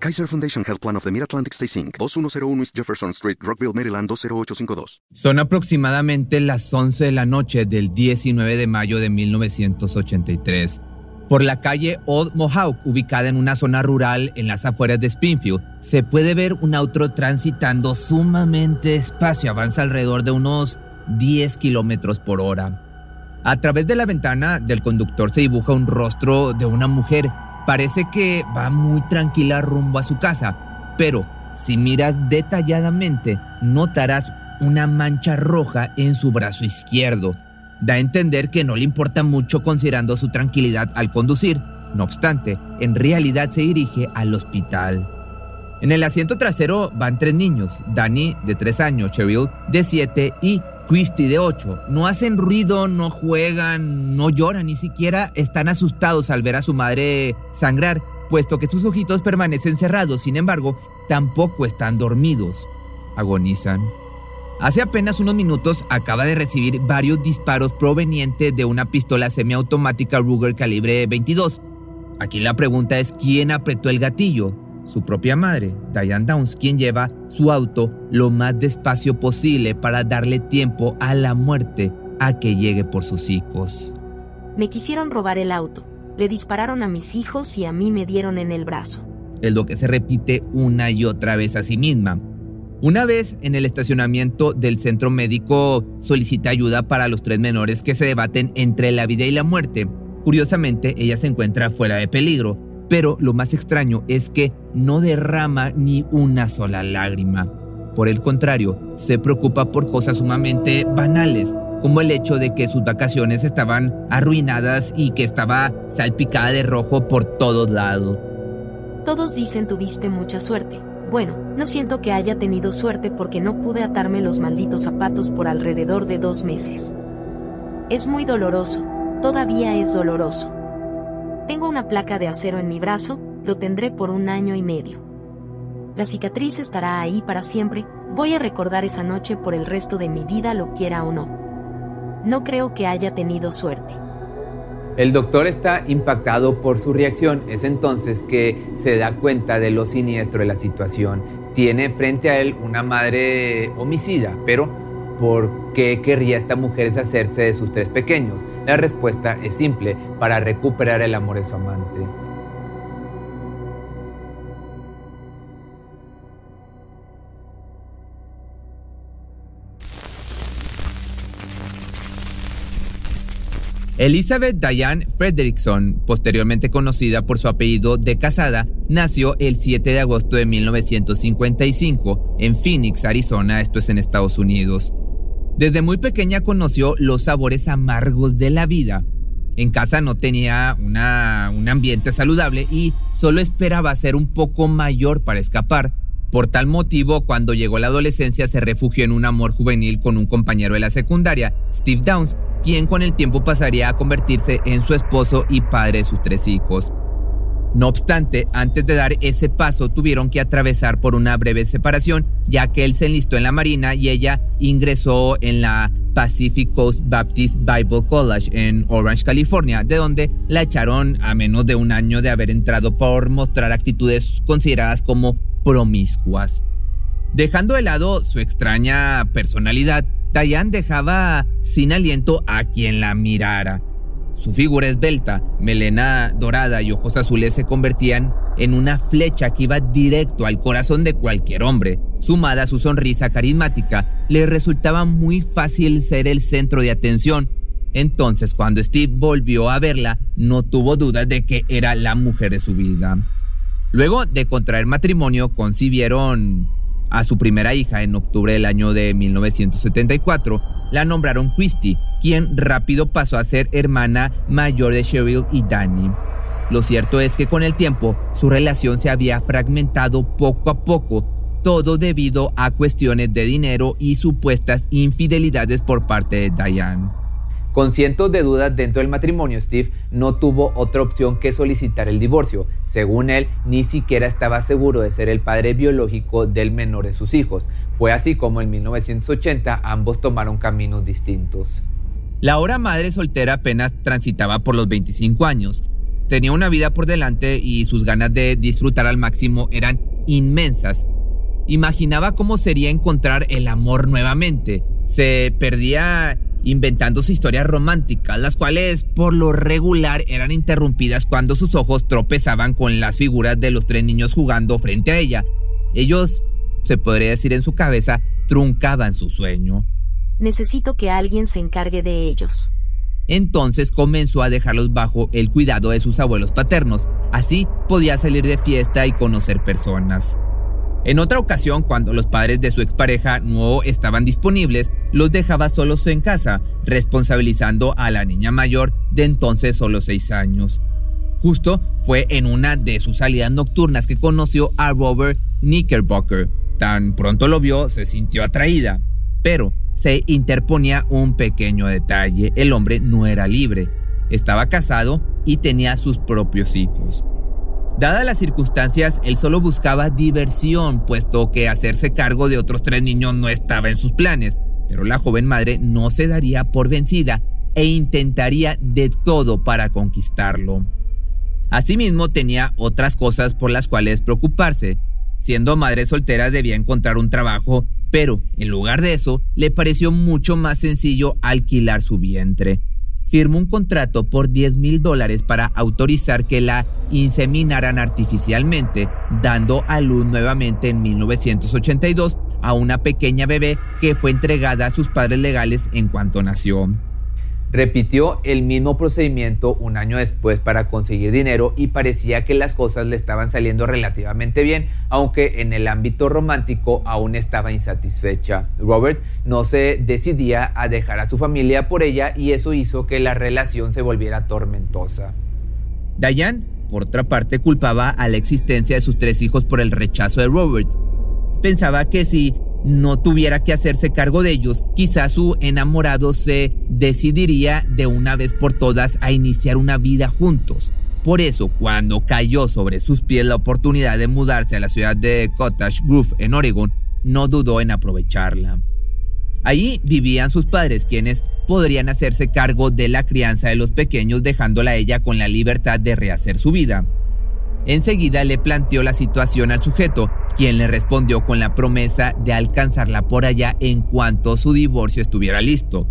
Kaiser Foundation Health Plan of the Mid-Atlantic Stay Inc., 2101 East Jefferson Street, Rockville, Maryland 20852. Son aproximadamente las 11 de la noche del 19 de mayo de 1983. Por la calle Old Mohawk, ubicada en una zona rural en las afueras de Springfield, se puede ver un auto transitando sumamente despacio, avanza alrededor de unos 10 kilómetros por hora. A través de la ventana del conductor se dibuja un rostro de una mujer Parece que va muy tranquila rumbo a su casa, pero si miras detalladamente, notarás una mancha roja en su brazo izquierdo. Da a entender que no le importa mucho considerando su tranquilidad al conducir. No obstante, en realidad se dirige al hospital. En el asiento trasero van tres niños, Danny de 3 años, Cheryl de 7 y Christy de 8. No hacen ruido, no juegan, no lloran, ni siquiera están asustados al ver a su madre sangrar, puesto que sus ojitos permanecen cerrados. Sin embargo, tampoco están dormidos. Agonizan. Hace apenas unos minutos acaba de recibir varios disparos provenientes de una pistola semiautomática Ruger calibre 22. Aquí la pregunta es quién apretó el gatillo su propia madre, Diane Downs, quien lleva su auto lo más despacio posible para darle tiempo a la muerte a que llegue por sus hijos. Me quisieron robar el auto, le dispararon a mis hijos y a mí me dieron en el brazo. Es lo que se repite una y otra vez a sí misma. Una vez en el estacionamiento del centro médico solicita ayuda para los tres menores que se debaten entre la vida y la muerte. Curiosamente, ella se encuentra fuera de peligro, pero lo más extraño es que no derrama ni una sola lágrima. Por el contrario, se preocupa por cosas sumamente banales, como el hecho de que sus vacaciones estaban arruinadas y que estaba salpicada de rojo por todos lados. Todos dicen tuviste mucha suerte. Bueno, no siento que haya tenido suerte porque no pude atarme los malditos zapatos por alrededor de dos meses. Es muy doloroso, todavía es doloroso. Tengo una placa de acero en mi brazo, lo tendré por un año y medio. La cicatriz estará ahí para siempre, voy a recordar esa noche por el resto de mi vida, lo quiera o no. No creo que haya tenido suerte. El doctor está impactado por su reacción. Es entonces que se da cuenta de lo siniestro de la situación. Tiene frente a él una madre homicida, pero ¿por qué querría esta mujer deshacerse de sus tres pequeños? La respuesta es simple, para recuperar el amor de su amante. Elizabeth Diane Frederickson, posteriormente conocida por su apellido de casada, nació el 7 de agosto de 1955 en Phoenix, Arizona, esto es en Estados Unidos. Desde muy pequeña conoció los sabores amargos de la vida. En casa no tenía un ambiente saludable y solo esperaba ser un poco mayor para escapar. Por tal motivo, cuando llegó la adolescencia se refugió en un amor juvenil con un compañero de la secundaria, Steve Downs, quien con el tiempo pasaría a convertirse en su esposo y padre de sus tres hijos. No obstante, antes de dar ese paso tuvieron que atravesar por una breve separación, ya que él se enlistó en la Marina y ella ingresó en la Pacific Coast Baptist Bible College en Orange, California, de donde la echaron a menos de un año de haber entrado por mostrar actitudes consideradas como promiscuas. Dejando de lado su extraña personalidad, Diane dejaba sin aliento a quien la mirara. Su figura esbelta, melena dorada y ojos azules se convertían en una flecha que iba directo al corazón de cualquier hombre. Sumada a su sonrisa carismática, le resultaba muy fácil ser el centro de atención. Entonces, cuando Steve volvió a verla, no tuvo dudas de que era la mujer de su vida. Luego de contraer matrimonio, concibieron a su primera hija en octubre del año de 1974. La nombraron Christy, quien rápido pasó a ser hermana mayor de Cheryl y Danny. Lo cierto es que con el tiempo su relación se había fragmentado poco a poco, todo debido a cuestiones de dinero y supuestas infidelidades por parte de Diane. Con cientos de dudas dentro del matrimonio, Steve no tuvo otra opción que solicitar el divorcio. Según él, ni siquiera estaba seguro de ser el padre biológico del menor de sus hijos. Fue así como en 1980 ambos tomaron caminos distintos. La ahora madre soltera apenas transitaba por los 25 años. Tenía una vida por delante y sus ganas de disfrutar al máximo eran inmensas. Imaginaba cómo sería encontrar el amor nuevamente. Se perdía inventándose historias románticas, las cuales por lo regular eran interrumpidas cuando sus ojos tropezaban con las figuras de los tres niños jugando frente a ella. Ellos, se podría decir en su cabeza, truncaban su sueño. Necesito que alguien se encargue de ellos. Entonces comenzó a dejarlos bajo el cuidado de sus abuelos paternos. Así podía salir de fiesta y conocer personas. En otra ocasión, cuando los padres de su expareja no estaban disponibles, los dejaba solos en casa, responsabilizando a la niña mayor de entonces solo seis años. Justo fue en una de sus salidas nocturnas que conoció a Robert Knickerbocker. Tan pronto lo vio, se sintió atraída, pero se interponía un pequeño detalle. El hombre no era libre, estaba casado y tenía sus propios hijos. Dadas las circunstancias, él solo buscaba diversión, puesto que hacerse cargo de otros tres niños no estaba en sus planes, pero la joven madre no se daría por vencida e intentaría de todo para conquistarlo. Asimismo, tenía otras cosas por las cuales preocuparse. Siendo madre soltera debía encontrar un trabajo, pero en lugar de eso, le pareció mucho más sencillo alquilar su vientre firmó un contrato por 10 mil dólares para autorizar que la inseminaran artificialmente, dando a luz nuevamente en 1982 a una pequeña bebé que fue entregada a sus padres legales en cuanto nació. Repitió el mismo procedimiento un año después para conseguir dinero y parecía que las cosas le estaban saliendo relativamente bien, aunque en el ámbito romántico aún estaba insatisfecha. Robert no se decidía a dejar a su familia por ella y eso hizo que la relación se volviera tormentosa. Diane, por otra parte, culpaba a la existencia de sus tres hijos por el rechazo de Robert. Pensaba que si no tuviera que hacerse cargo de ellos, quizás su enamorado se decidiría de una vez por todas a iniciar una vida juntos. Por eso, cuando cayó sobre sus pies la oportunidad de mudarse a la ciudad de Cottage Grove en Oregon, no dudó en aprovecharla. Allí vivían sus padres, quienes podrían hacerse cargo de la crianza de los pequeños, dejándola a ella con la libertad de rehacer su vida. Enseguida le planteó la situación al sujeto, quien le respondió con la promesa de alcanzarla por allá en cuanto su divorcio estuviera listo.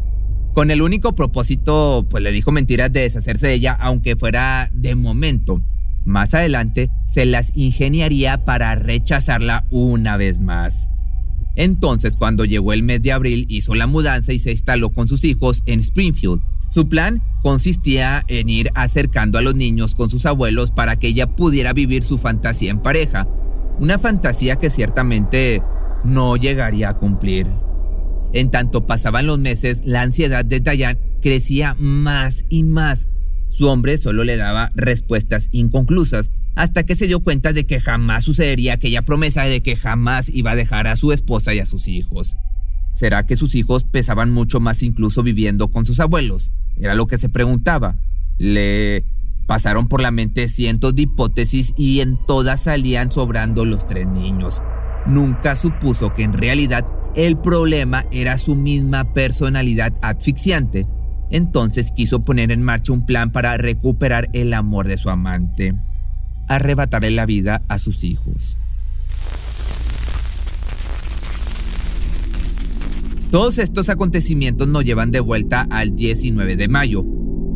Con el único propósito, pues le dijo mentiras de deshacerse de ella, aunque fuera de momento. Más adelante se las ingeniaría para rechazarla una vez más. Entonces, cuando llegó el mes de abril, hizo la mudanza y se instaló con sus hijos en Springfield, su plan consistía en ir acercando a los niños con sus abuelos para que ella pudiera vivir su fantasía en pareja, una fantasía que ciertamente no llegaría a cumplir. En tanto pasaban los meses, la ansiedad de Diane crecía más y más. Su hombre solo le daba respuestas inconclusas, hasta que se dio cuenta de que jamás sucedería aquella promesa de que jamás iba a dejar a su esposa y a sus hijos. ¿Será que sus hijos pesaban mucho más incluso viviendo con sus abuelos? Era lo que se preguntaba. Le pasaron por la mente cientos de hipótesis y en todas salían sobrando los tres niños. Nunca supuso que en realidad el problema era su misma personalidad asfixiante. Entonces quiso poner en marcha un plan para recuperar el amor de su amante, arrebatarle la vida a sus hijos. Todos estos acontecimientos nos llevan de vuelta al 19 de mayo,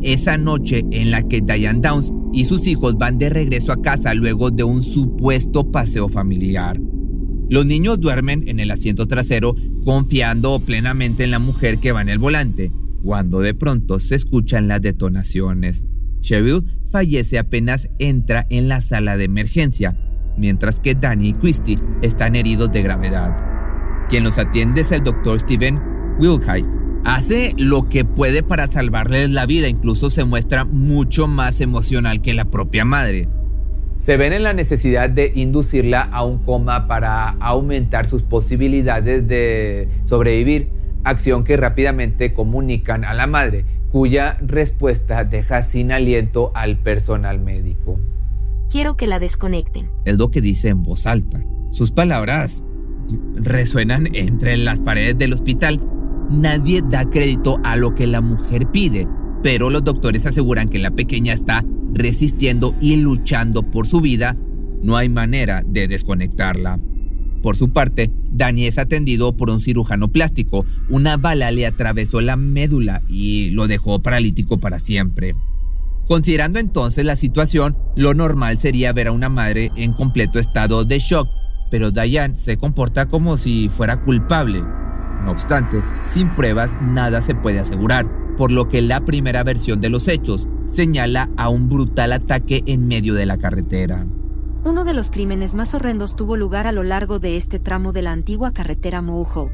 esa noche en la que Diane Downs y sus hijos van de regreso a casa luego de un supuesto paseo familiar. Los niños duermen en el asiento trasero confiando plenamente en la mujer que va en el volante, cuando de pronto se escuchan las detonaciones. Cheryl fallece apenas entra en la sala de emergencia, mientras que Danny y Christy están heridos de gravedad. Quien los atiende es el doctor Steven Wilhite. Hace lo que puede para salvarles la vida, incluso se muestra mucho más emocional que la propia madre. se ven en la necesidad de inducirla a un coma para aumentar sus posibilidades de sobrevivir, acción que rápidamente comunican a la madre, cuya respuesta deja sin aliento al personal médico. Quiero que la desconecten. Es lo que dice en voz alta. Sus palabras resuenan entre las paredes del hospital. Nadie da crédito a lo que la mujer pide, pero los doctores aseguran que la pequeña está resistiendo y luchando por su vida. No hay manera de desconectarla. Por su parte, Dani es atendido por un cirujano plástico. Una bala le atravesó la médula y lo dejó paralítico para siempre. Considerando entonces la situación, lo normal sería ver a una madre en completo estado de shock, pero Diane se comporta como si fuera culpable. No obstante, sin pruebas nada se puede asegurar, por lo que la primera versión de los hechos señala a un brutal ataque en medio de la carretera. Uno de los crímenes más horrendos tuvo lugar a lo largo de este tramo de la antigua carretera Mohawk.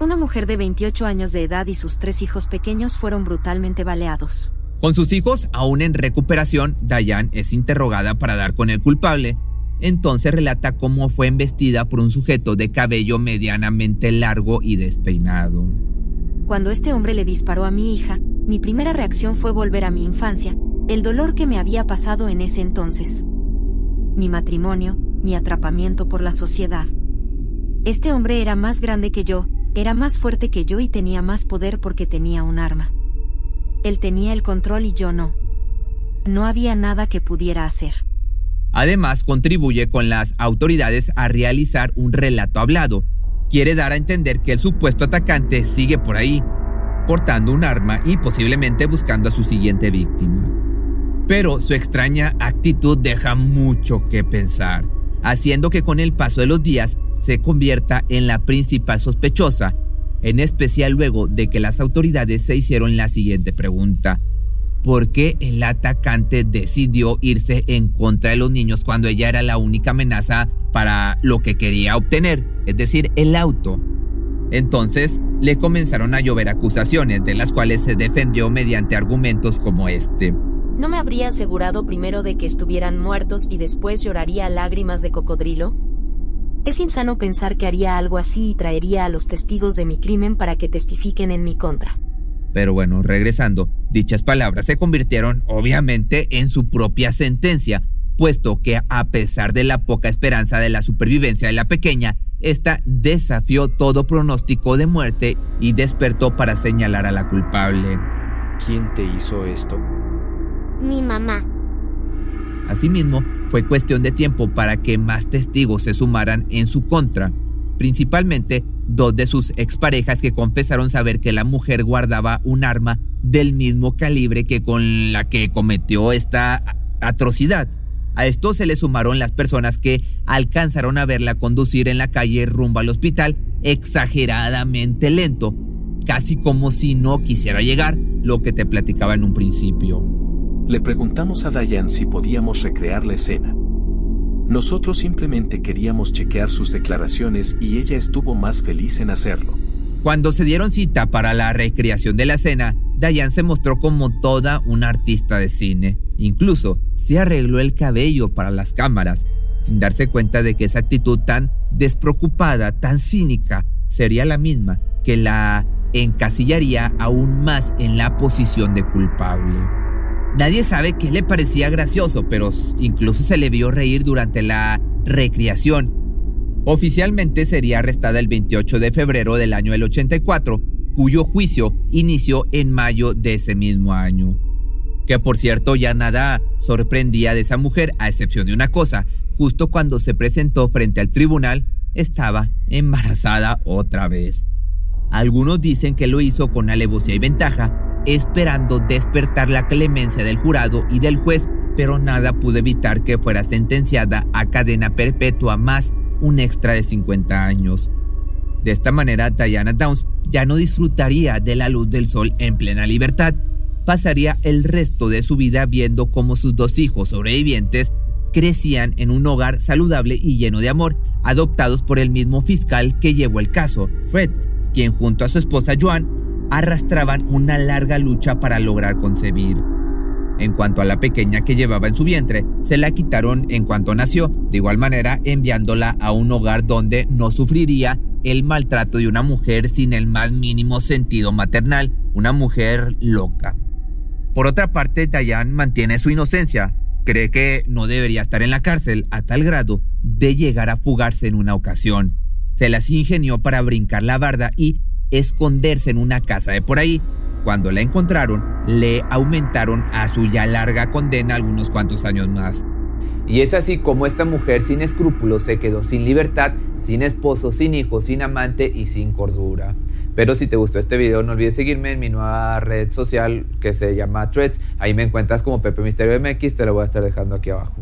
Una mujer de 28 años de edad y sus tres hijos pequeños fueron brutalmente baleados. Con sus hijos aún en recuperación, Diane es interrogada para dar con el culpable. Entonces relata cómo fue embestida por un sujeto de cabello medianamente largo y despeinado. Cuando este hombre le disparó a mi hija, mi primera reacción fue volver a mi infancia, el dolor que me había pasado en ese entonces mi matrimonio, mi atrapamiento por la sociedad. Este hombre era más grande que yo, era más fuerte que yo y tenía más poder porque tenía un arma. Él tenía el control y yo no. No había nada que pudiera hacer. Además, contribuye con las autoridades a realizar un relato hablado. Quiere dar a entender que el supuesto atacante sigue por ahí, portando un arma y posiblemente buscando a su siguiente víctima pero su extraña actitud deja mucho que pensar, haciendo que con el paso de los días se convierta en la principal sospechosa, en especial luego de que las autoridades se hicieron la siguiente pregunta. ¿Por qué el atacante decidió irse en contra de los niños cuando ella era la única amenaza para lo que quería obtener, es decir, el auto? Entonces le comenzaron a llover acusaciones, de las cuales se defendió mediante argumentos como este. ¿No me habría asegurado primero de que estuvieran muertos y después lloraría lágrimas de cocodrilo? Es insano pensar que haría algo así y traería a los testigos de mi crimen para que testifiquen en mi contra. Pero bueno, regresando, dichas palabras se convirtieron obviamente en su propia sentencia, puesto que a pesar de la poca esperanza de la supervivencia de la pequeña, esta desafió todo pronóstico de muerte y despertó para señalar a la culpable. ¿Quién te hizo esto? mi mamá. Asimismo, fue cuestión de tiempo para que más testigos se sumaran en su contra, principalmente dos de sus exparejas que confesaron saber que la mujer guardaba un arma del mismo calibre que con la que cometió esta atrocidad. A esto se le sumaron las personas que alcanzaron a verla conducir en la calle rumbo al hospital exageradamente lento, casi como si no quisiera llegar, lo que te platicaba en un principio. Le preguntamos a Dayan si podíamos recrear la escena. Nosotros simplemente queríamos chequear sus declaraciones y ella estuvo más feliz en hacerlo. Cuando se dieron cita para la recreación de la escena, Dayan se mostró como toda una artista de cine. Incluso se arregló el cabello para las cámaras, sin darse cuenta de que esa actitud tan despreocupada, tan cínica, sería la misma que la encasillaría aún más en la posición de culpable. Nadie sabe qué le parecía gracioso, pero incluso se le vio reír durante la recreación. Oficialmente sería arrestada el 28 de febrero del año del 84, cuyo juicio inició en mayo de ese mismo año. Que por cierto ya nada sorprendía de esa mujer, a excepción de una cosa, justo cuando se presentó frente al tribunal, estaba embarazada otra vez. Algunos dicen que lo hizo con alevosía y ventaja, esperando despertar la clemencia del jurado y del juez, pero nada pudo evitar que fuera sentenciada a cadena perpetua más un extra de 50 años. De esta manera, Diana Downs ya no disfrutaría de la luz del sol en plena libertad. Pasaría el resto de su vida viendo cómo sus dos hijos sobrevivientes crecían en un hogar saludable y lleno de amor, adoptados por el mismo fiscal que llevó el caso, Fred, quien junto a su esposa Joan arrastraban una larga lucha para lograr concebir. En cuanto a la pequeña que llevaba en su vientre, se la quitaron en cuanto nació, de igual manera enviándola a un hogar donde no sufriría el maltrato de una mujer sin el más mínimo sentido maternal, una mujer loca. Por otra parte, Diane mantiene su inocencia. Cree que no debería estar en la cárcel a tal grado de llegar a fugarse en una ocasión. Se las ingenió para brincar la barda y esconderse en una casa de por ahí. Cuando la encontraron, le aumentaron a su ya larga condena algunos cuantos años más. Y es así como esta mujer sin escrúpulos se quedó sin libertad, sin esposo, sin hijo, sin amante y sin cordura. Pero si te gustó este video, no olvides seguirme en mi nueva red social que se llama Threads. Ahí me encuentras como Pepe Misterio MX, te lo voy a estar dejando aquí abajo.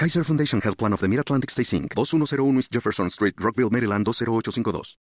Kaiser Foundation Health Plan of the Mid-Atlantic Stay Inc. 2101 East Jefferson Street, Rockville, Maryland 20852.